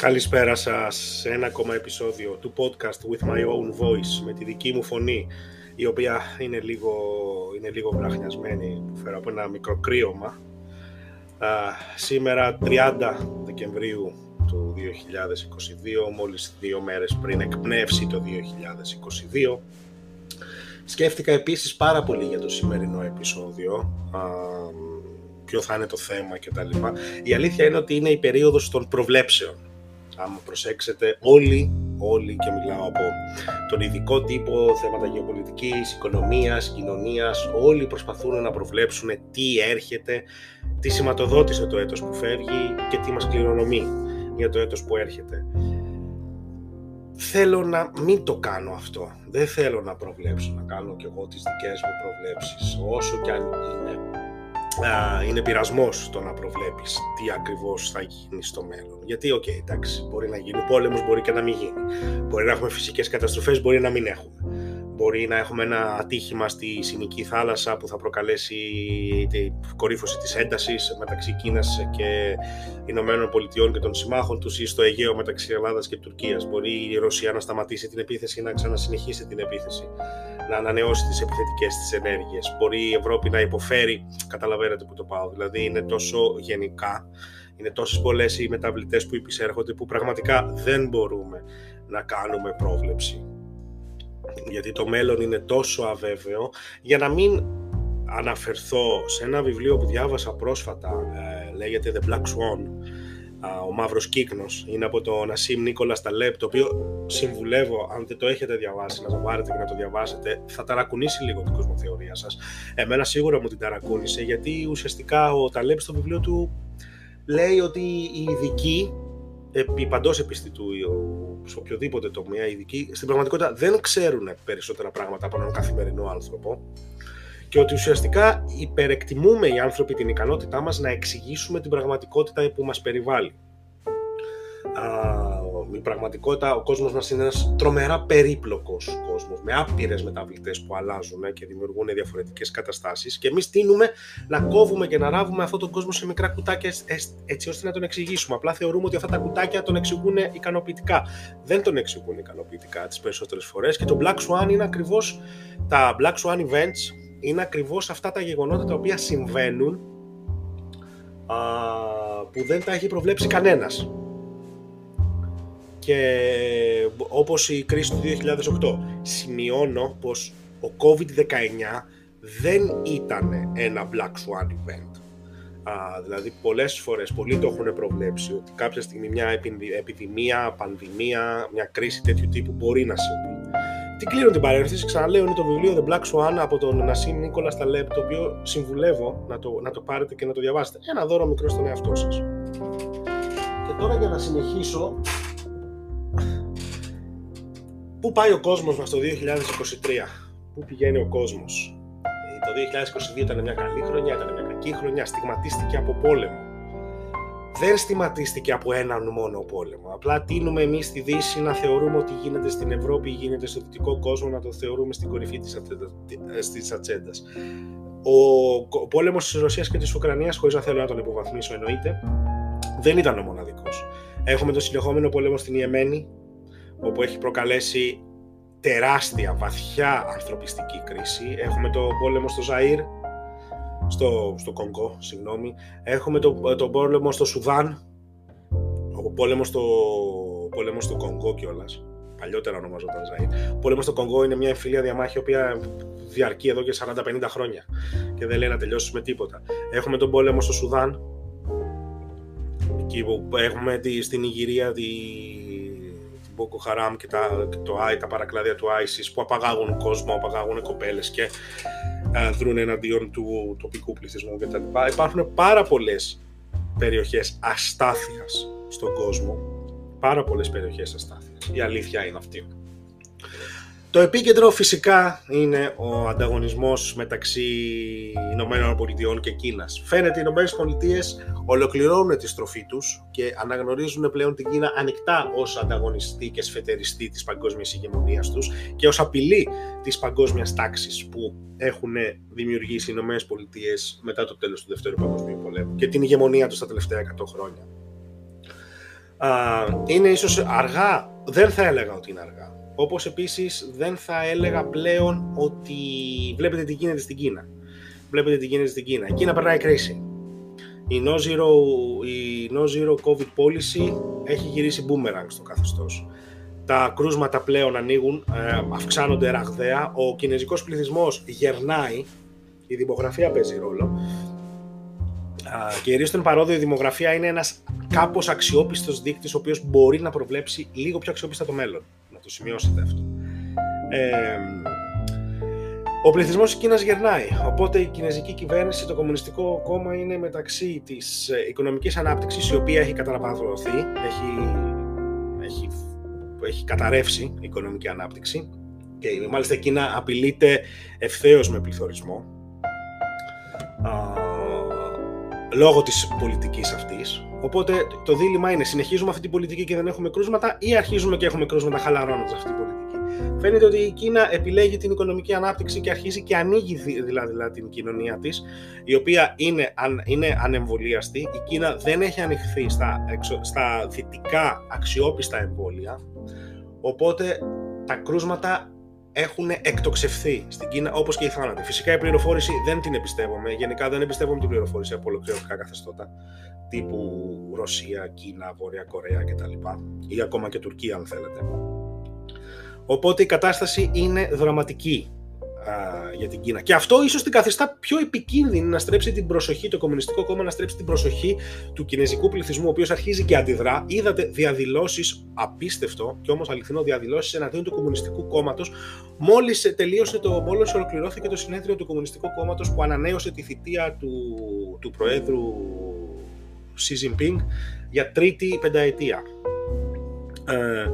Καλησπέρα σας σε ένα ακόμα επεισόδιο του podcast With My Own Voice με τη δική μου φωνή η οποία είναι λίγο, είναι λίγο βραχνιασμένη που φέρω από ένα μικρό κρύωμα. Σήμερα 30 Δεκεμβρίου του 2022 μόλις δύο μέρες πριν εκπνεύσει το 2022 σκέφτηκα επίσης πάρα πολύ για το σημερινό επεισόδιο ποιο θα είναι το θέμα κτλ. Η αλήθεια είναι ότι είναι η περίοδος των προβλέψεων άμα προσέξετε όλοι, όλοι και μιλάω από τον ειδικό τύπο, θέματα γεωπολιτικής, οικονομίας, κοινωνίας, όλοι προσπαθούν να προβλέψουν τι έρχεται, τι σηματοδότησε το έτος που φεύγει και τι μας κληρονομεί για το έτος που έρχεται. Θέλω να μην το κάνω αυτό. Δεν θέλω να προβλέψω, να κάνω κι εγώ τις δικές μου προβλέψεις, όσο κι αν είναι είναι πειρασμός το να προβλέπεις τι ακριβώς θα γίνει στο μέλλον. Γιατί, OK, okay, εντάξει, μπορεί να γίνει πόλεμος, μπορεί και να μην γίνει. Μπορεί να έχουμε φυσικές καταστροφές, μπορεί να μην έχουμε. Μπορεί να έχουμε ένα ατύχημα στη Σινική θάλασσα που θα προκαλέσει την κορύφωση της έντασης μεταξύ Κίνας και Ηνωμένων Πολιτειών και των συμμάχων τους ή στο Αιγαίο μεταξύ Ελλάδας και Τουρκίας. Μπορεί η Ρωσία να σταματήσει την επίθεση ή να ξανασυνεχίσει την επίθεση να ανανεώσει τις επιθετικές της ενέργειες. Μπορεί η Ευρώπη να υποφέρει, καταλαβαίνετε που το πάω, δηλαδή είναι τόσο γενικά, είναι τόσες πολλές οι μεταβλητές που υπησέρχονται που πραγματικά δεν μπορούμε να κάνουμε πρόβλεψη. Γιατί το μέλλον είναι τόσο αβέβαιο, για να μην αναφερθώ σε ένα βιβλίο που διάβασα πρόσφατα, ε, λέγεται The Black Swan, ο Μαύρος Κύκνος. Είναι από τον Ασίμ Νίκολας Σταλέπ το οποίο συμβουλεύω αν δεν το έχετε διαβάσει να το πάρετε και να το διαβάσετε. Θα ταρακουνήσει λίγο την κοσμοθεωρία σας. Εμένα σίγουρα μου την ταρακούνησε γιατί ουσιαστικά ο Ταλέπ στο βιβλίο του λέει ότι οι ειδικοί επί παντός επιστητού σε οποιοδήποτε τομέα οι ειδικοί στην πραγματικότητα δεν ξέρουν περισσότερα πράγματα από έναν καθημερινό άνθρωπο και ότι ουσιαστικά υπερεκτιμούμε οι άνθρωποι την ικανότητά μας να εξηγήσουμε την πραγματικότητα που μας περιβάλλει. η πραγματικότητα, ο κόσμος μας είναι ένας τρομερά περίπλοκος κόσμος, με άπειρες μεταβλητές που αλλάζουν και δημιουργούν διαφορετικές καταστάσεις και εμείς τίνουμε να κόβουμε και να ράβουμε αυτόν τον κόσμο σε μικρά κουτάκια έτσι ώστε να τον εξηγήσουμε. Απλά θεωρούμε ότι αυτά τα κουτάκια τον εξηγούν ικανοποιητικά. Δεν τον εξηγούν ικανοποιητικά τις περισσότερες φορές και το Black Swan είναι ακριβώς τα Black Swan Events είναι ακριβώς αυτά τα γεγονότα τα οποία συμβαίνουν α, που δεν τα έχει προβλέψει κανένας. Και όπως η κρίση του 2008, σημειώνω πως ο COVID-19 δεν ήταν ένα Black Swan event. Α, δηλαδή πολλές φορές, πολλοί το έχουν προβλέψει ότι κάποια στιγμή μια επιδημία, πανδημία, μια κρίση τέτοιου τύπου μπορεί να συμβεί. Την κλείνω την παρένθεση, ξαναλέω είναι το βιβλίο The Black Swan από τον Νασίμ Νίκολας Σταλέπ, το οποίο συμβουλεύω να το, να το πάρετε και να το διαβάσετε. Ένα δώρο μικρό στον εαυτό σας. Και τώρα για να συνεχίσω, πού πάει ο κόσμος μας το 2023, πού πηγαίνει ο κόσμος; Ε, το 2022 ήταν μια καλή χρονιά, ήταν μια κακή χρονιά, στιγματίστηκε από πόλεμο δεν στιγματίστηκε από έναν μόνο πόλεμο. Απλά τίνουμε εμείς στη Δύση να θεωρούμε ότι γίνεται στην Ευρώπη ή γίνεται στο δυτικό κόσμο, να το θεωρούμε στην κορυφή της ατζέντα. Ο πόλεμος της Ρωσίας και της Ουκρανίας, χωρίς να θέλω να τον υποβαθμίσω, εννοείται, δεν ήταν ο μοναδικός. Έχουμε το συνεχόμενο πόλεμο στην Ιεμένη, όπου έχει προκαλέσει τεράστια, βαθιά ανθρωπιστική κρίση. Έχουμε το πόλεμο στο Ζαΐρ, στο, στο Κονγκό, συγγνώμη. Έχουμε τον το πόλεμο στο Σουδάν, ο πόλεμο στο, πόλεμο στο Κονγκό κιόλας. Παλιότερα ονομαζόταν Ζαΐ. Ο πόλεμος στο Κονγκό είναι μια εμφυλία διαμάχη η οποία διαρκεί εδώ και 40-50 χρόνια και δεν λέει να τελειώσει με τίποτα. Έχουμε τον πόλεμο στο Σουδάν, εκεί που έχουμε τη, στην Ιγυρία τη, την Boko Haram και τα, το, τα παρακλάδια του ISIS που απαγάγουν κόσμο, απαγάγουν κοπέλες και ε, δρούν εναντίον του τοπικού πληθυσμού κτλ. Υπάρχουν πάρα πολλές περιοχές αστάθειας στον κόσμο. Πάρα πολλές περιοχές αστάθειας. Η αλήθεια είναι αυτή. Το επίκεντρο φυσικά είναι ο ανταγωνισμός μεταξύ Ηνωμένων Πολιτειών και Κίνας. Φαίνεται οι Ηνωμένες Πολιτείες ολοκληρώνουν τη στροφή τους και αναγνωρίζουν πλέον την Κίνα ανοιχτά ως ανταγωνιστή και σφετεριστή της παγκόσμιας ηγεμονίας τους και ως απειλή της παγκόσμιας τάξης που έχουν δημιουργήσει οι Ηνωμένες Πολιτείες μετά το τέλος του Δεύτερου Παγκοσμίου Πολέμου και την ηγεμονία τους τα τελευταία 100 χρόνια. είναι ίσως αργά, δεν θα έλεγα ότι είναι αργά. Όπως επίσης δεν θα έλεγα πλέον ότι βλέπετε τι γίνεται στην Κίνα. Βλέπετε τι γίνεται στην Κίνα. Η Κίνα περνάει κρίση. Η no zero, η no zero COVID policy έχει γυρίσει boomerang στο καθεστώς. Τα κρούσματα πλέον ανοίγουν, ε, αυξάνονται ραγδαία. Ο κινέζικος πληθυσμός γερνάει. Η δημογραφία παίζει ρόλο. Και η στον παρόδο η δημογραφία είναι ένας κάπως αξιόπιστος δείκτης ο οποίος μπορεί να προβλέψει λίγο πιο αξιόπιστα το μέλλον. Να το σημειώσετε αυτό. Ε, ο πληθυσμός της Κίνας γερνάει. Οπότε η κινέζικη κυβέρνηση, το Κομμουνιστικό Κόμμα είναι μεταξύ της ε, οικονομικής ανάπτυξης, η οποία έχει καταναπαρωθεί, έχει, έχει, έχει καταρρεύσει η οικονομική ανάπτυξη και μάλιστα η Κίνα απειλείται ευθέως με πληθωρισμό α, λόγω της πολιτικής αυτής. Οπότε το δίλημα είναι συνεχίζουμε αυτή την πολιτική και δεν έχουμε κρούσματα ή αρχίζουμε και έχουμε κρούσματα χαλαρώνοντας αυτή την πολιτική. Φαίνεται ότι η Κίνα επιλέγει την οικονομική ανάπτυξη και αρχίζει και ανοίγει δηλαδή, δηλαδή την κοινωνία της, η οποία είναι, αν, είναι ανεμβολίαστη. Η Κίνα δεν έχει ανοιχθεί στα, στα δυτικά αξιόπιστα εμβόλια, οπότε τα κρούσματα έχουν εκτοξευθεί στην Κίνα όπως και οι θάνατοι. Φυσικά η πληροφόρηση δεν την εμπιστεύομαι. Γενικά δεν εμπιστεύομαι την πληροφόρηση από ολοκληρωτικά καθεστώτα τύπου Ρωσία, Κίνα, Βόρεια Κορέα κτλ. ή ακόμα και Τουρκία αν θέλετε. Οπότε η κατάσταση είναι δραματική α, για την Κίνα. Και αυτό ίσως την καθιστά πιο επικίνδυνη να στρέψει την προσοχή, το Κομμουνιστικό Κόμμα να στρέψει την προσοχή του κινέζικου πληθυσμού, ο οποίος αρχίζει και αντιδρά. Είδατε διαδηλώσεις, απίστευτο και όμως αληθινό διαδηλώσεις εναντίον του Κομμουνιστικού Κόμματος, μόλις τελείωσε το, μόλις ολοκληρώθηκε το συνέδριο του Κομμουνιστικού Κόμματος που ανανέωσε τη θητεία του, του Προέδρου Xi Jinping για τρίτη πενταετία. Ε,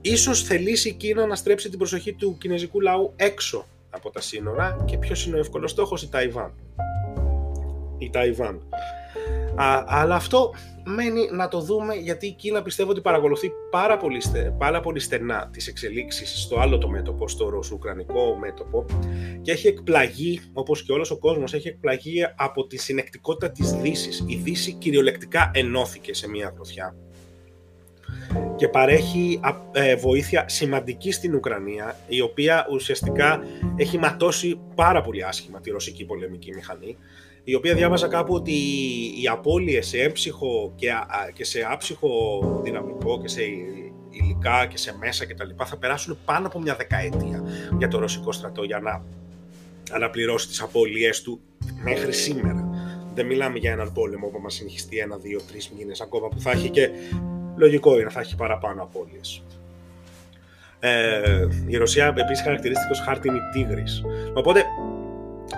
ίσως θελήσει η Κίνα να στρέψει την προσοχή του κινέζικου λαού έξω από τα σύνορα και ποιος είναι ο εύκολος στόχος η Ταϊβάν. Η Ταϊβάν. Α, αλλά αυτό μένει να το δούμε γιατί η Κίνα πιστεύω ότι παρακολουθεί πάρα πολύ, πάρα πολύ στενά τις εξελίξεις στο άλλο το μέτωπο, στο ρωσο-ουκρανικό μέτωπο και έχει εκπλαγεί, όπως και όλος ο κόσμος, έχει εκπλαγεί από τη συνεκτικότητα της δύσης. Η Δύση κυριολεκτικά ενώθηκε σε μια γροθιά και παρέχει ε, βοήθεια σημαντική στην Ουκρανία, η οποία ουσιαστικά έχει ματώσει πάρα πολύ άσχημα τη ρωσική πολεμική μηχανή, η οποία διάβαζα κάπου ότι οι απώλειες σε έμψυχο και, και σε άψυχο δυναμικό και σε υλικά και σε μέσα κτλ. θα περάσουν πάνω από μια δεκαετία για το ρωσικό στρατό για να αναπληρώσει τις απώλειές του μέχρι σήμερα. Δεν μιλάμε για έναν πόλεμο που μας συνεχιστεί ένα, δύο, τρεις μήνες ακόμα που θα έχει και λογικό είναι, θα έχει παραπάνω απώλειες. Ε, η Ρωσία επίσης χαρακτηρίστηκε ως χάρτινη τίγρης. Οπότε,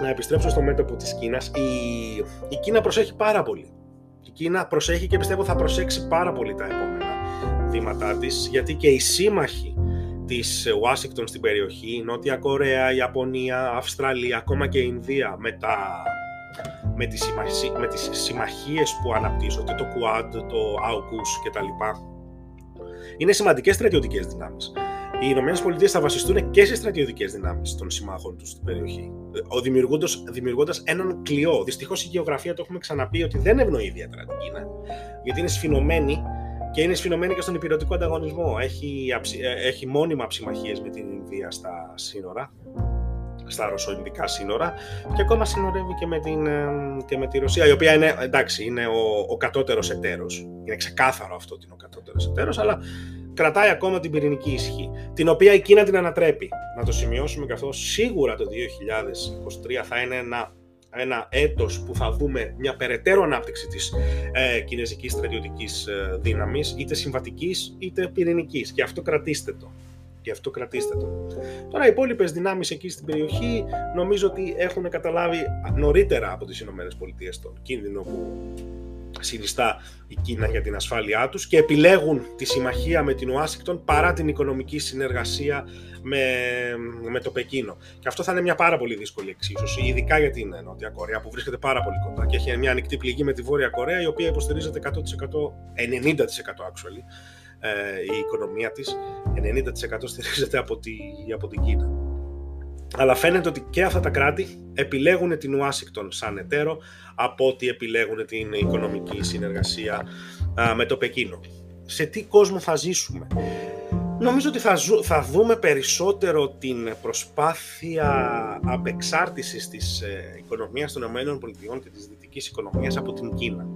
να επιστρέψω στο μέτωπο της Κίνας, η, η Κίνα προσέχει πάρα πολύ. Η Κίνα προσέχει και πιστεύω θα προσέξει πάρα πολύ τα επόμενα βήματά της, γιατί και οι σύμμαχοι της Ουάσιγκτον στην περιοχή, Νότια Κορέα, Ιαπωνία, Αυστραλία, ακόμα και η Ινδία με τα με τις, συμμαχίες, με τις συμμαχίες που αναπτύσσονται, το Quad, το AUKUS κτλ. Είναι σημαντικές στρατιωτικές δυνάμεις. Οι Ηνωμένες Πολιτείες θα βασιστούν και σε στρατιωτικές δυνάμεις των συμμάχων τους στην περιοχή, δημιουργώντας έναν κλειό. Δυστυχώς η γεωγραφία το έχουμε ξαναπεί ότι δεν ευνοεί ιδιαίτερα την Κίνα, γιατί είναι σφινωμένη και είναι σφινωμένη και στον υπηρετικό ανταγωνισμό. Έχει, ε, έχει μόνιμα ψημαχίες με την Ινδία στα σύνορα στα ρωσοϊνδικά σύνορα και ακόμα συνορεύει και με, την, και με τη Ρωσία, η οποία είναι, εντάξει, είναι ο, ο κατώτερος εταίρος. Είναι ξεκάθαρο αυτό ότι είναι ο κατώτερος εταίρος, αλλά κρατάει ακόμα την πυρηνική ισχύ, την οποία η Κίνα την ανατρέπει. Να το σημειώσουμε και αυτό, σίγουρα το 2023 θα είναι ένα ένα έτος που θα δούμε μια περαιτέρω ανάπτυξη της ε, κινέζικης στρατιωτικής ε, δύναμης, είτε συμβατικής είτε πυρηνικής. Και αυτό κρατήστε το. Γι' αυτό κρατήστε το. Τώρα οι υπόλοιπες δυνάμεις εκεί στην περιοχή νομίζω ότι έχουν καταλάβει νωρίτερα από τις ΗΠΑ τον κίνδυνο που συνιστά η Κίνα για την ασφάλειά τους και επιλέγουν τη συμμαχία με την Ουάσιγκτον παρά την οικονομική συνεργασία με, με το Πεκίνο. Και αυτό θα είναι μια πάρα πολύ δύσκολη εξίσωση, ειδικά για την Νότια Κορέα που βρίσκεται πάρα πολύ κοντά και έχει μια ανοιχτή πληγή με τη Βόρεια Κορέα η οποία υποστηρίζεται 100%, 90% actually, ε, η οικονομία της 90% στηρίζεται από, τη, από την Κίνα. Αλλά φαίνεται ότι και αυτά τα κράτη επιλέγουν την Ουάσιγκτον σαν εταίρο από ότι επιλέγουν την οικονομική συνεργασία με το Πεκίνο. Σε τι κόσμο θα ζήσουμε; Νομίζω ότι θα, θα δούμε περισσότερο την προσπάθεια απεξάρτησης της ε, οικονομίας των ΗΠΑ και της δυτικής οικονομίας από την Κίνα.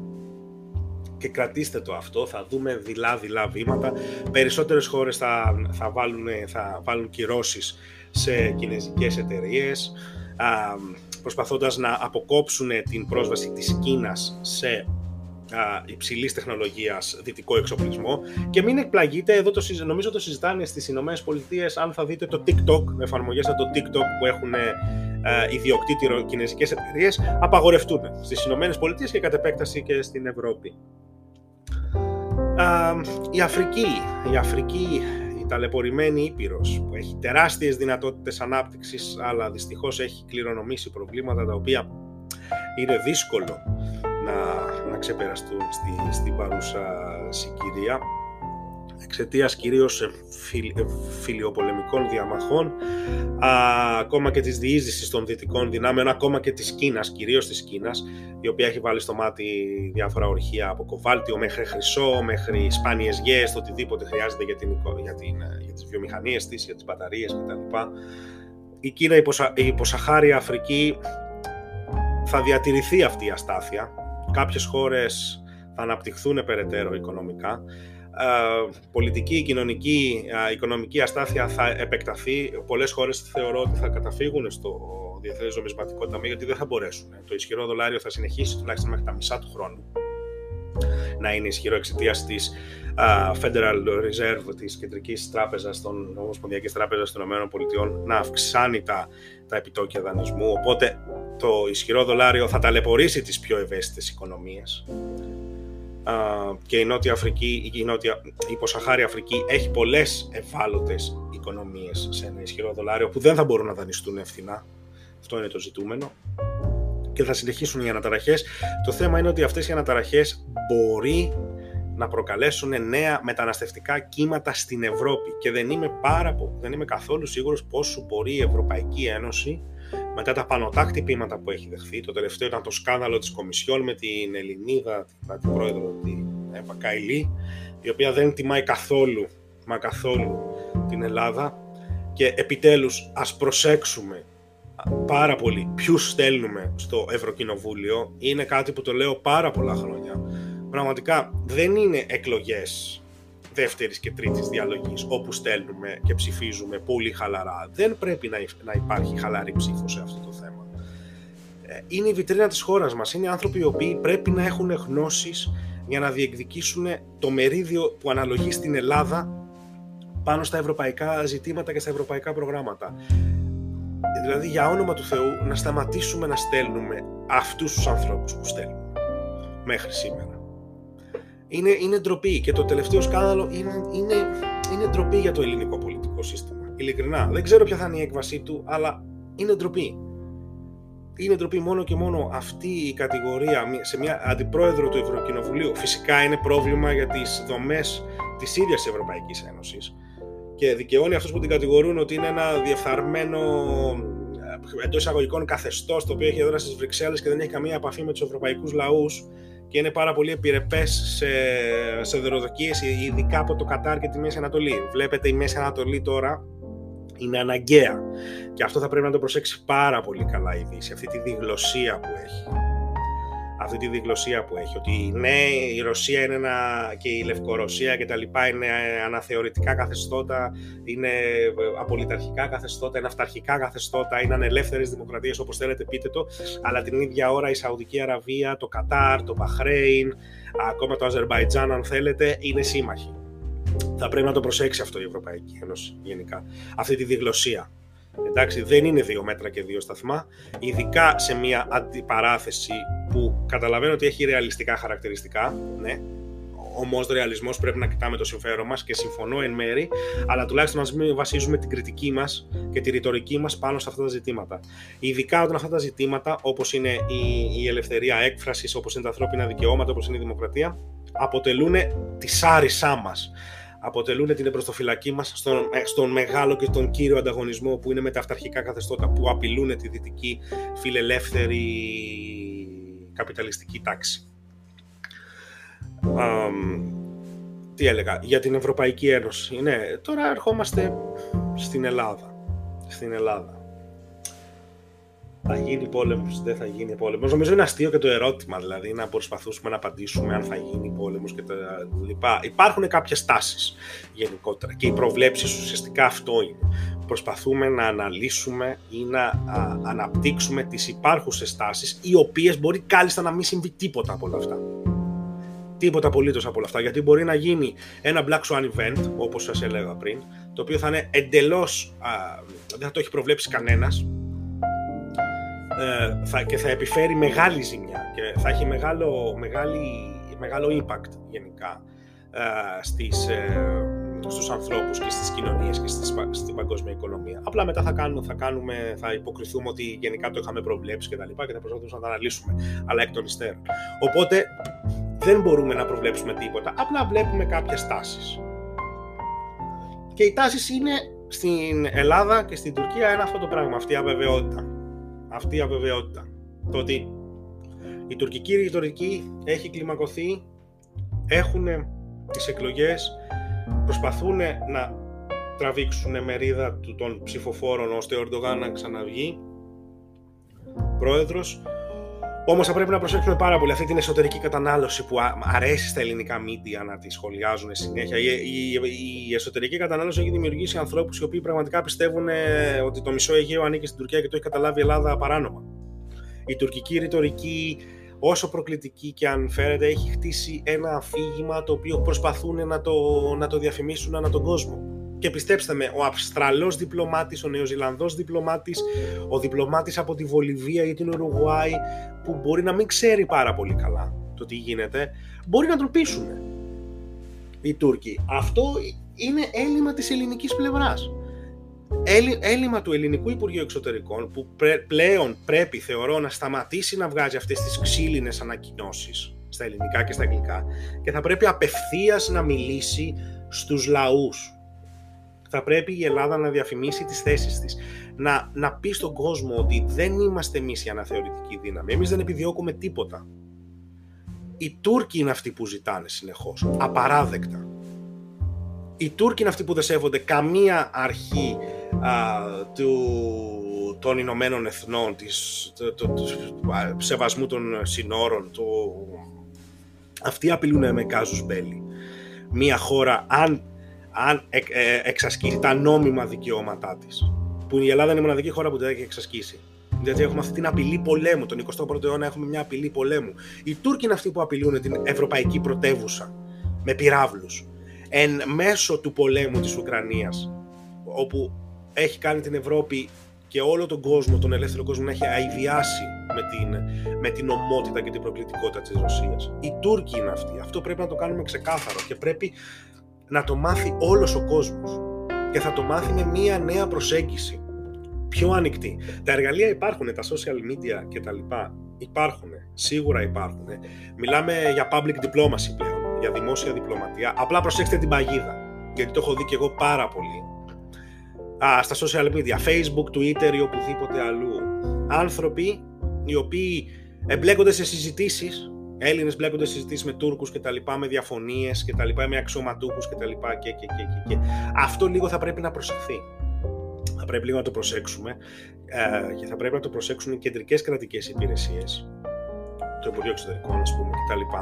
Και κρατήστε το αυτό, θα δούμε δειλά-δειλά βήματα. Περισσότερες χώρες θα, θα, βάλουν, θα βάλουν κυρώσεις σε κινέζικες εταιρείες, προσπαθώντας να αποκόψουν την πρόσβαση της Κίνας σε υψηλής τεχνολογίας δυτικό εξοπλισμό. Και μην εκπλαγείτε, εδώ το, νομίζω το συζητάνε στις Ηνωμένες Πολιτείες. Αν θα δείτε το TikTok, με εφαρμογές σαν το TikTok που έχουν ε, ιδιοκτήτη κινέζικες εταιρείες, απαγορευτούν στις Ηνωμένες Πολιτείες και κατ' επέκταση και στην Ευρώπη. Η Αφρική, η Αφρική, η ταλαιπωρημένη Ήπειρος που έχει τεράστιες δυνατότητες ανάπτυξης αλλά δυστυχώς έχει κληρονομήσει προβλήματα τα οποία είναι δύσκολο να, να ξεπεραστούν στη, στην παρούσα συγκυρία εξαιτίας κυρίως φιλ, φιλιοπολεμικών διαμαχών α, ακόμα και της διείσδυσης των δυτικών δυνάμεων ακόμα και της Κίνας, κυρίως της Κίνας η οποία έχει βάλει στο μάτι διάφορα ορχεία από κοβάλτιο μέχρι χρυσό, μέχρι σπάνιες γέες, το οτιδήποτε χρειάζεται για, την, για, την, για τις βιομηχανίες της, για τις μπαταρίες κτλ. Η Κίνα, η, η υποσαχάρια Αφρική θα διατηρηθεί αυτή η αστάθεια κάποιες χώρες θα αναπτυχθούν περαιτέρω οικονομικά, ε, πολιτική, κοινωνική, ε, οικονομική αστάθεια θα επεκταθεί. Πολλές χώρες θεωρώ ότι θα καταφύγουν στο Διεθνές Νομισματικό Ταμείο γιατί δεν θα μπορέσουν. Το ισχυρό δολάριο θα συνεχίσει τουλάχιστον μέχρι τα μισά του χρόνου να είναι ισχυρό εξαιτίας της Federal Reserve, της Κεντρικής Τράπεζας των Ομοσπονδιακής Τράπεζας των ΗΠΑ, να αυξάνει τα, τα επιτόκια δανεισμού. Οπότε το ισχυρό δολάριο θα ταλαιπωρήσει τις πιο ευαίσθητες οικονομίες. Και η Νότια Αφρική, η, Νότια, η υποσαχάρια Αφρική έχει πολλές ευάλωτες οικονομίες σε ένα ισχυρό δολάριο που δεν θα μπορούν να δανειστούν ευθυνά. Αυτό είναι το ζητούμενο και θα συνεχίσουν οι αναταραχές. Το θέμα είναι ότι αυτές οι αναταραχές μπορεί να προκαλέσουν νέα μεταναστευτικά κύματα στην Ευρώπη και δεν είμαι, πάρα, δεν είμαι καθόλου σίγουρος πόσο μπορεί η Ευρωπαϊκή Ένωση μετά τα πανωτά χτυπήματα που έχει δεχθεί, το τελευταίο ήταν το σκάνδαλο της Κομισιόν με την Ελληνίδα, την, την πρόεδρο, την Εύα Καηλή, η οποία δεν τιμάει καθόλου, μα καθόλου την Ελλάδα και επιτέλους ας προσέξουμε πάρα πολύ ποιους στέλνουμε στο Ευρωκοινοβούλιο είναι κάτι που το λέω πάρα πολλά χρόνια. Πραγματικά δεν είναι εκλογές δεύτερης και τρίτης διαλογής όπου στέλνουμε και ψηφίζουμε πολύ χαλαρά. Δεν πρέπει να υπάρχει χαλαρή ψήφος σε αυτό το θέμα. Ε, είναι η βιτρίνα της χώρας μας. Είναι άνθρωποι οι οποίοι πρέπει να έχουν γνώσεις για να διεκδικήσουν το μερίδιο που αναλογεί στην Ελλάδα πάνω στα ευρωπαϊκά ζητήματα και στα ευρωπαϊκά προγράμματα. Δηλαδή για όνομα του Θεού να σταματήσουμε να στέλνουμε αυτούς τους ανθρώπους που στέλνουμε μέχρι σήμερα. Είναι, είναι ντροπή και το τελευταίο σκάνδαλο είναι, είναι, είναι ντροπή για το ελληνικό πολιτικό σύστημα. Ειλικρινά. Δεν ξέρω ποια θα είναι η έκβασή του, αλλά είναι ντροπή. Είναι ντροπή μόνο και μόνο αυτή η κατηγορία σε μια αντιπρόεδρο του Ευρωκοινοβουλίου. Φυσικά είναι πρόβλημα για τις δομές της ίδιας Ευρωπαϊκής Ένωσης και δικαιώνει αυτούς που την κατηγορούν ότι είναι ένα διεφθαρμένο ε, εντός εισαγωγικών καθεστώς το οποίο έχει έδρα στις Βρυξέλλες και δεν έχει καμία επαφή με τους ευρωπαϊκούς λαούς και είναι πάρα πολύ επιρρεπές σε, σε δωροδοκίες, ειδικά από το Κατάρ και τη Μέση Ανατολή. Βλέπετε, η Μέση Ανατολή τώρα είναι αναγκαία και αυτό θα πρέπει να το προσέξει πάρα πολύ καλά η Δύση, αυτή τη διγλωσία που έχει αυτή τη διγλωσία που έχει. Ότι ναι, η Ρωσία είναι ένα, και η Λευκορωσία και τα λοιπά είναι αναθεωρητικά καθεστώτα, είναι απολυταρχικά καθεστώτα, είναι αυταρχικά καθεστώτα, είναι ανελεύθερες δημοκρατίες, όπως θέλετε πείτε το. Αλλά την ίδια ώρα η Σαουδική Αραβία, το Κατάρ, το Μπαχρέιν, ακόμα το Αζερβαϊτζάν, αν θέλετε, είναι σύμμαχοι. Θα πρέπει να το προσέξει αυτό η Ευρωπαϊκή Ένωση γενικά. Αυτή τη διγλωσία. Εντάξει, δεν είναι δύο μέτρα και δύο σταθμά, ειδικά σε μια αντιπαράθεση που καταλαβαίνω ότι έχει ρεαλιστικά χαρακτηριστικά, ναι, Όμω, ρεαλισμός πρέπει να κοιτάμε το συμφέρον μας και συμφωνώ εν μέρη, αλλά τουλάχιστον να μην βασίζουμε την κριτική μας και τη ρητορική μας πάνω σε αυτά τα ζητήματα. Ειδικά όταν αυτά τα ζητήματα, όπως είναι η, η ελευθερία έκφρασης, όπως είναι τα ανθρώπινα δικαιώματα, όπως είναι η δημοκρατία, αποτελούν τη σάρισά μας αποτελούν την εμπροστοφυλακή μας στον, ε, στον μεγάλο και τον κύριο ανταγωνισμό που είναι με τα αυταρχικά καθεστώτα που απειλούν τη δυτική φιλελεύθερη καπιταλιστική τάξη. τι έλεγα, για την Ευρωπαϊκή Ένωση. Ναι, τώρα ερχόμαστε στην Ελλάδα. Στην Ελλάδα. Θα γίνει πόλεμος, δεν θα γίνει πόλεμος. Νομίζω είναι αστείο και το ερώτημα, δηλαδή να προσπαθήσουμε να απαντήσουμε αν θα γίνει πόλεμος και τα λοιπά. Υπάρχουν κάποιες τάσεις γενικότερα και οι προβλέψεις ουσιαστικά αυτό είναι. Προσπαθούμε να αναλύσουμε ή να αναπτύξουμε τις υπάρχουσες τάσεις οι οποίες μπορεί κάλλιστα να μην συμβεί τίποτα από όλα αυτά τίποτα απολύτως από όλα αυτά. Γιατί μπορεί να γίνει ένα Black Swan event, όπως σας έλεγα πριν, το οποίο θα είναι εντελώς. δεν θα το έχει προβλέψει κανένας. Ε, και θα επιφέρει μεγάλη ζημιά και θα έχει μεγάλο, μεγάλη, μεγάλο impact γενικά ε, στις, ε, στους ανθρώπους και στις κοινωνίες και στις, στην παγκόσμια οικονομία. Απλά μετά θα, κάνουμε, θα, κάνουμε, θα υποκριθούμε ότι γενικά το είχαμε προβλέψει και τα λοιπά και θα προσπαθήσουμε να τα αναλύσουμε, αλλά εκ των υστέρων. Οπότε δεν μπορούμε να προβλέψουμε τίποτα, απλά βλέπουμε κάποιες τάσεις. Και οι τάσεις είναι στην Ελλάδα και στην Τουρκία ένα αυτό το πράγμα, αυτή η αβεβαιότητα. Αυτή η αβεβαιότητα. Το ότι η τουρκική ρητορική έχει κλιμακωθεί, έχουν τις εκλογές, προσπαθούν να τραβήξουν μερίδα των ψηφοφόρων ώστε ο Ερντογάν να ξαναβγεί πρόεδρος Όμως θα πρέπει να προσέξουμε πάρα πολύ αυτή την εσωτερική κατανάλωση που αρέσει στα ελληνικά μίντια να τη σχολιάζουν συνέχεια. Η, η, η εσωτερική κατανάλωση έχει δημιουργήσει ανθρώπους οι οποίοι πραγματικά πιστεύουν ε, ότι το μισό Αιγαίο ανήκει στην Τουρκία και το έχει καταλάβει η Ελλάδα παράνομα. Η τουρκική ρητορική, όσο προκλητική και αν φέρεται, έχει χτίσει ένα αφήγημα το οποίο προσπαθούν να το, να το διαφημίσουν ανά τον κόσμο. Και πιστέψτε με, ο Αυστραλός διπλωμάτης, ο Νεοζηλανδός διπλωμάτης, ο διπλωμάτης από τη Βολιβία ή την Ουρουγουάη, που μπορεί να μην ξέρει πάρα πολύ καλά το τι γίνεται, μπορεί να τον πείσουν οι Τούρκοι. Αυτό είναι έλλειμμα της ελληνικής πλευράς. Έλλειμμα του ελληνικού Υπουργείου Εξωτερικών που πλέον πρέπει θεωρώ να σταματήσει να βγάζει αυτές τις ξύλινες ανακοινώσεις στα ελληνικά και στα αγγλικά και θα πρέπει απευθείας να μιλήσει στους λαούς θα πρέπει η Ελλάδα να διαφημίσει τις θέσεις της. Να, να πει στον κόσμο ότι δεν είμαστε εμείς η αναθεωρητική δύναμη. Εμείς δεν επιδιώκουμε τίποτα. Οι Τούρκοι είναι αυτοί που ζητάνε συνεχώς. Απαράδεκτα. Οι Τούρκοι είναι αυτοί που δεν σέβονται καμία αρχή α, του, των Ηνωμένων Εθνών, της, του, του, σεβασμού των συνόρων. Του... Αυτοί απειλούν με κάζους μπέλη. Μία χώρα, αν αν ε, εξασκήσει τα νόμιμα δικαιώματά της. Που η Ελλάδα είναι η μοναδική χώρα που δεν έχει εξασκήσει. Γιατί έχουμε αυτή την απειλή πολέμου. Τον 21ο αιώνα έχουμε μια απειλή πολέμου. Οι Τούρκοι είναι αυτοί που απειλούν την ευρωπαϊκή πρωτεύουσα με πυράβλους. Εν μέσω του πολέμου της Ουκρανίας, όπου έχει κάνει την Ευρώπη και όλο τον κόσμο, τον ελεύθερο κόσμο, να έχει αειδιάσει με την, με την ομότητα και την προκλητικότητα της Ρωσίας. Οι Τούρκοι είναι αυτοί. Αυτό πρέπει να το κάνουμε ξεκάθαρο και πρέπει να το μάθει όλος ο κόσμος και θα το μάθει με μία νέα προσέγγιση πιο ανοιχτή. Τα εργαλεία υπάρχουν, τα social media και τα λοιπά υπάρχουν, σίγουρα υπάρχουν. Μιλάμε για public diplomacy πλέον, για δημόσια διπλωματία. Απλά προσέξτε την παγίδα, γιατί το έχω δει και εγώ πάρα πολύ. Α, στα social media, facebook, twitter ή οπουδήποτε αλλού. Άνθρωποι οι οποίοι εμπλέκονται σε συζητήσεις Έλληνες μπλέκονται συζητήσεις με Τούρκους και τα λοιπά, με διαφωνίες και τα λοιπά, με αξιωματούχους και τα λοιπά και, και, και, και, και. Αυτό λίγο θα πρέπει να προσεχθεί. Θα πρέπει λίγο να το προσέξουμε ε, και θα πρέπει να το προσέξουν οι κεντρικές κρατικές υπηρεσίες, το Υπουργείο Εξωτερικών, ας πούμε, κτλ.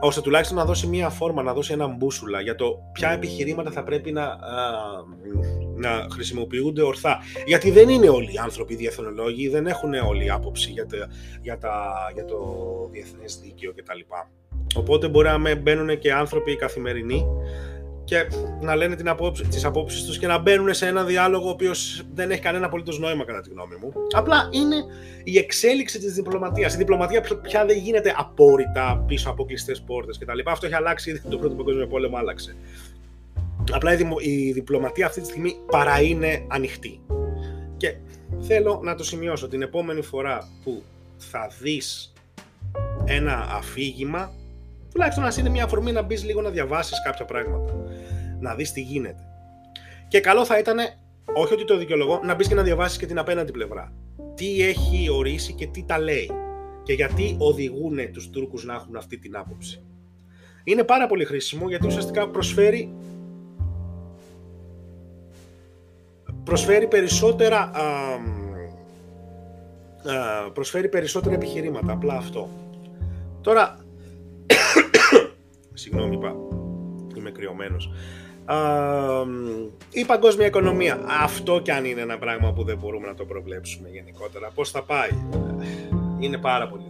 ώστε τουλάχιστον να δώσει μία φόρμα, να δώσει ένα μπούσουλα για το ποια επιχειρήματα θα πρέπει να, να χρησιμοποιούνται ορθά. Γιατί δεν είναι όλοι οι άνθρωποι διεθνολόγοι, δεν έχουν όλοι άποψη για, τα, για, τα, για το διεθνές δίκαιο κτλ. Οπότε μπορεί να μπαίνουν και άνθρωποι καθημερινοί και να λένε την απόψη, τις απόψεις τους και να μπαίνουν σε ένα διάλογο ο οποίος δεν έχει κανένα απολύτως νόημα κατά τη γνώμη μου. Απλά είναι η εξέλιξη της διπλωματίας. Η διπλωματία πια δεν γίνεται απόρριτα πίσω από κλειστές πόρτες κτλ. Αυτό έχει αλλάξει, ήδη το πρώτο παγκόσμιο πόλεμο άλλαξε. Απλά η, διπλωματία αυτή τη στιγμή παρά είναι ανοιχτή. Και θέλω να το σημειώσω την επόμενη φορά που θα δεις ένα αφήγημα τουλάχιστον να είναι μια αφορμή να μπεις λίγο να διαβάσεις κάποια πράγματα να δεις τι γίνεται. Και καλό θα ήταν όχι ότι το δικαιολογώ να μπεις και να διαβάσεις και την απέναντι πλευρά. Τι έχει ορίσει και τι τα λέει και γιατί οδηγούν τους Τούρκους να έχουν αυτή την άποψη. Είναι πάρα πολύ χρήσιμο γιατί ουσιαστικά προσφέρει προσφέρει περισσότερα α, α, προσφέρει περισσότερα επιχειρήματα απλά αυτό τώρα συγγνώμη είπα είμαι κρυωμένος η παγκόσμια οικονομία. Αυτό κι αν είναι ένα πράγμα που δεν μπορούμε να το προβλέψουμε γενικότερα. Πώς θα πάει; Είναι πάρα πολύ δύσκολο.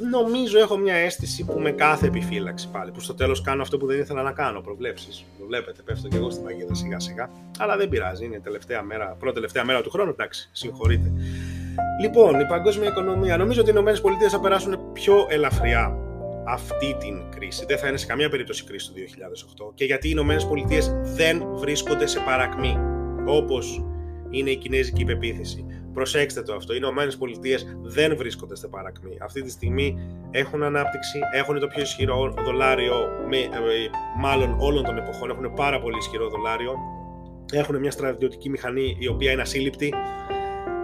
Νομίζω έχω μια αίσθηση που με κάθε επιφύλαξη πάλι, που στο τέλος κάνω αυτό που δεν ήθελα να κάνω, προβλέψεις. Το βλέπετε, πέφτω και εγώ στην παγίδα σιγά σιγά. Αλλά δεν πειράζει, είναι τελευταία μέρα, πρώτη τελευταία μέρα του χρόνου, εντάξει, συγχωρείτε. Λοιπόν, η παγκόσμια οικονομία. Νομίζω ότι οι ΗΠΑ θα περάσουν πιο ελαφριά αυτή την κρίση. Δεν θα είναι σε καμία περίπτωση κρίση του 2008 και γιατί οι Ηνωμένες Πολιτείες δεν βρίσκονται σε παρακμή όπως είναι η κινέζικη υπεποίθηση. Προσέξτε το αυτό. Οι Ηνωμένες Πολιτείες δεν βρίσκονται σε παρακμή. Αυτή τη στιγμή έχουν ανάπτυξη, έχουν το πιο ισχυρό δολάριο, με, ε, μάλλον όλων των εποχών. Έχουν πάρα πολύ ισχυρό δολάριο. Έχουν μια στρατιωτική μηχανή η οποία είναι ασύλληπτη.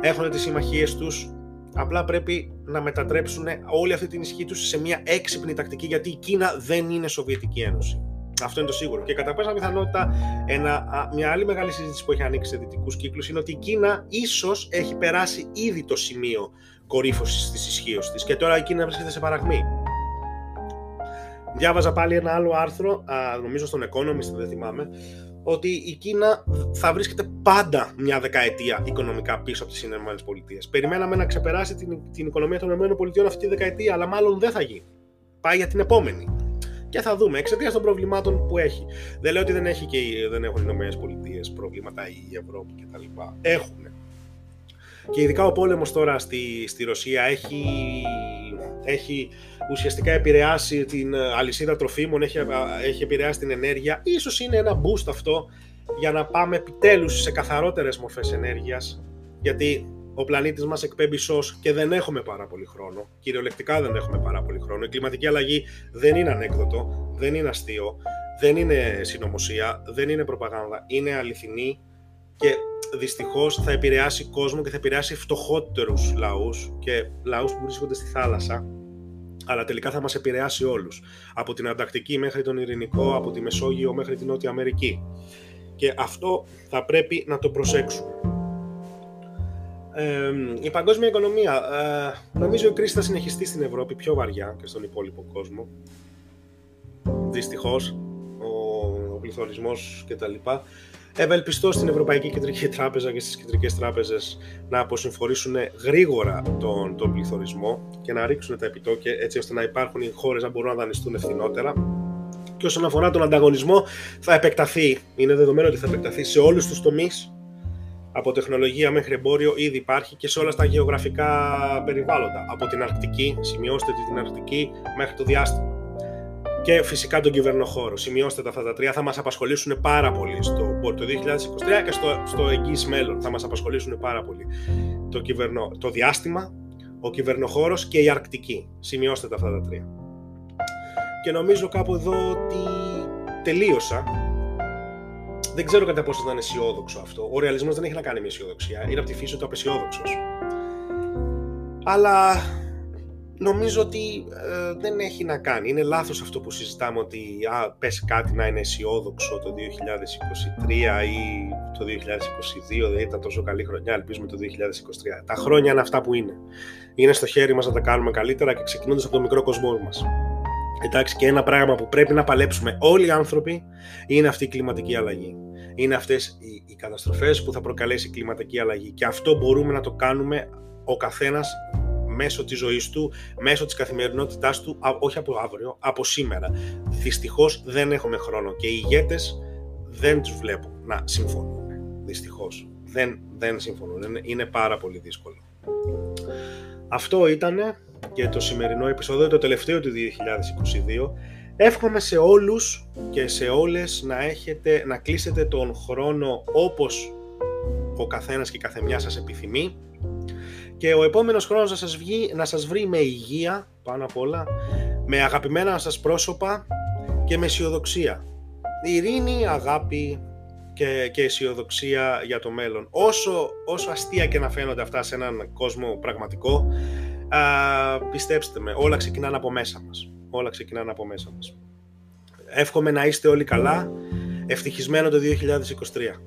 Έχουν τις συμμαχίες τους Απλά πρέπει να μετατρέψουν όλη αυτή την ισχύ τους σε μια έξυπνη τακτική γιατί η Κίνα δεν είναι Σοβιετική Ένωση. Αυτό είναι το σίγουρο. Και κατά πάσα πιθανότητα, ένα, μια άλλη μεγάλη συζήτηση που έχει ανοίξει σε δυτικούς κύκλους είναι ότι η Κίνα ίσως έχει περάσει ήδη το σημείο κορύφωσης της ισχύως της και τώρα η Κίνα βρίσκεται σε παρακμή. Διάβαζα πάλι ένα άλλο άρθρο, νομίζω στον Economist, δεν θυμάμαι, ότι η Κίνα θα βρίσκεται πάντα μια δεκαετία οικονομικά πίσω από τις ΗΠΑ. Περιμέναμε να ξεπεράσει την, την οικονομία των ΗΠΑ αυτή τη δεκαετία, αλλά μάλλον δεν θα γίνει. Πάει για την επόμενη. Και θα δούμε εξαιτίας των προβλημάτων που έχει. Δεν λέω ότι δεν, έχει και, δεν έχουν οι ΗΠΑ προβλήματα ή η Ευρώπη κτλ. Έχουν. Και ειδικά ο πόλεμος τώρα στη, στη Ρωσία έχει, έχει ουσιαστικά επηρεάσει την ε, αλυσίδα τροφίμων, έχει, ε, έχει επηρεάσει την ενέργεια. Ίσως είναι ένα boost αυτό για να πάμε επιτέλους σε καθαρότερες μορφές ενέργειας, γιατί ο πλανήτης μας εκπέμπει σως και δεν έχουμε πάρα πολύ χρόνο. Κυριολεκτικά δεν έχουμε πάρα πολύ χρόνο. Η κλιματική αλλαγή δεν είναι ανέκδοτο, δεν είναι αστείο, δεν είναι συνωμοσία, δεν είναι προπαγάνδα. Είναι αληθινή και δυστυχώς θα επηρεάσει κόσμο και θα επηρεάσει φτωχότερους λαούς και λαούς που βρίσκονται στη θάλασσα αλλά τελικά θα μας επηρεάσει όλους. Από την Αντακτική μέχρι τον Ειρηνικό, από τη Μεσόγειο μέχρι την Νότια Αμερική. Και αυτό θα πρέπει να το προσέξουμε. Ε, η παγκόσμια οικονομία. Ε, νομίζω η κρίση θα συνεχιστεί στην Ευρώπη πιο βαριά και στον υπόλοιπο κόσμο. Δυστυχώς, ο, ο πληθωρισμός κτλ ευελπιστώ στην Ευρωπαϊκή Κεντρική Τράπεζα και στις κεντρικές τράπεζες να αποσυμφορήσουν γρήγορα τον, τον πληθωρισμό και να ρίξουν τα επιτόκια έτσι ώστε να υπάρχουν οι χώρες να μπορούν να δανειστούν ευθυνότερα. Και όσον αφορά τον ανταγωνισμό, θα επεκταθεί. Είναι δεδομένο ότι θα επεκταθεί σε όλους τους τομείς από τεχνολογία μέχρι εμπόριο ήδη υπάρχει και σε όλα τα γεωγραφικά περιβάλλοντα. Από την Αρκτική, σημειώστε ότι την Αρκτική μέχρι το διάστημα και φυσικά τον κυβερνοχώρο. Σημειώστε τα αυτά τα τρία, θα μας απασχολήσουν πάρα πολύ στο το 2023 και στο, στο εγγύς μέλλον θα μας απασχολήσουν πάρα πολύ. Το, κυβερνο, το διάστημα, ο κυβερνοχώρος και η Αρκτική. Σημειώστε τα αυτά τα τρία. Και νομίζω κάπου εδώ ότι τελείωσα. Δεν ξέρω κατά πόσο ήταν αισιόδοξο αυτό. Ο ρεαλισμός δεν έχει να κάνει με αισιοδοξία. Είναι από τη φύση του απεσιόδοξος. Αλλά νομίζω ότι ε, δεν έχει να κάνει. Είναι λάθος αυτό που συζητάμε ότι α, πες κάτι να είναι αισιόδοξο το 2023 ή το 2022, δεν ήταν τόσο καλή χρονιά, ελπίζουμε το 2023. Τα χρόνια είναι αυτά που είναι. Είναι στο χέρι μας να τα κάνουμε καλύτερα και ξεκινώντας από το μικρό κοσμό μας. Εντάξει, και ένα πράγμα που πρέπει να παλέψουμε όλοι οι άνθρωποι είναι αυτή η κλιματική αλλαγή. Είναι αυτές οι, οι καταστροφές που θα προκαλέσει η κλιματική αλλαγή και αυτό μπορούμε να το κάνουμε ο καθένας μέσω της ζωής του, μέσω της καθημερινότητάς του, όχι από αύριο, από σήμερα. Δυστυχώς δεν έχουμε χρόνο και οι ηγέτες δεν τους βλέπω να συμφωνούν. Δυστυχώς. Δεν, δεν συμφωνούν. Είναι πάρα πολύ δύσκολο. Αυτό ήταν και το σημερινό επεισόδιο, το τελευταίο του 2022. Εύχομαι σε όλους και σε όλες να, έχετε, να κλείσετε τον χρόνο όπως ο καθένας και η καθεμιά σας επιθυμεί και ο επόμενος χρόνος να σας, βγει, να σας βρει με υγεία πάνω απ' όλα, με αγαπημένα σας πρόσωπα και με αισιοδοξία. Ειρήνη, αγάπη και, και αισιοδοξία για το μέλλον. Όσο, όσο αστεία και να φαίνονται αυτά σε έναν κόσμο πραγματικό, α, πιστέψτε με, όλα ξεκινάνε από μέσα μας. όλα ξεκινάνε από μέσα μας. Εύχομαι να είστε όλοι καλά, ευτυχισμένο το 2023.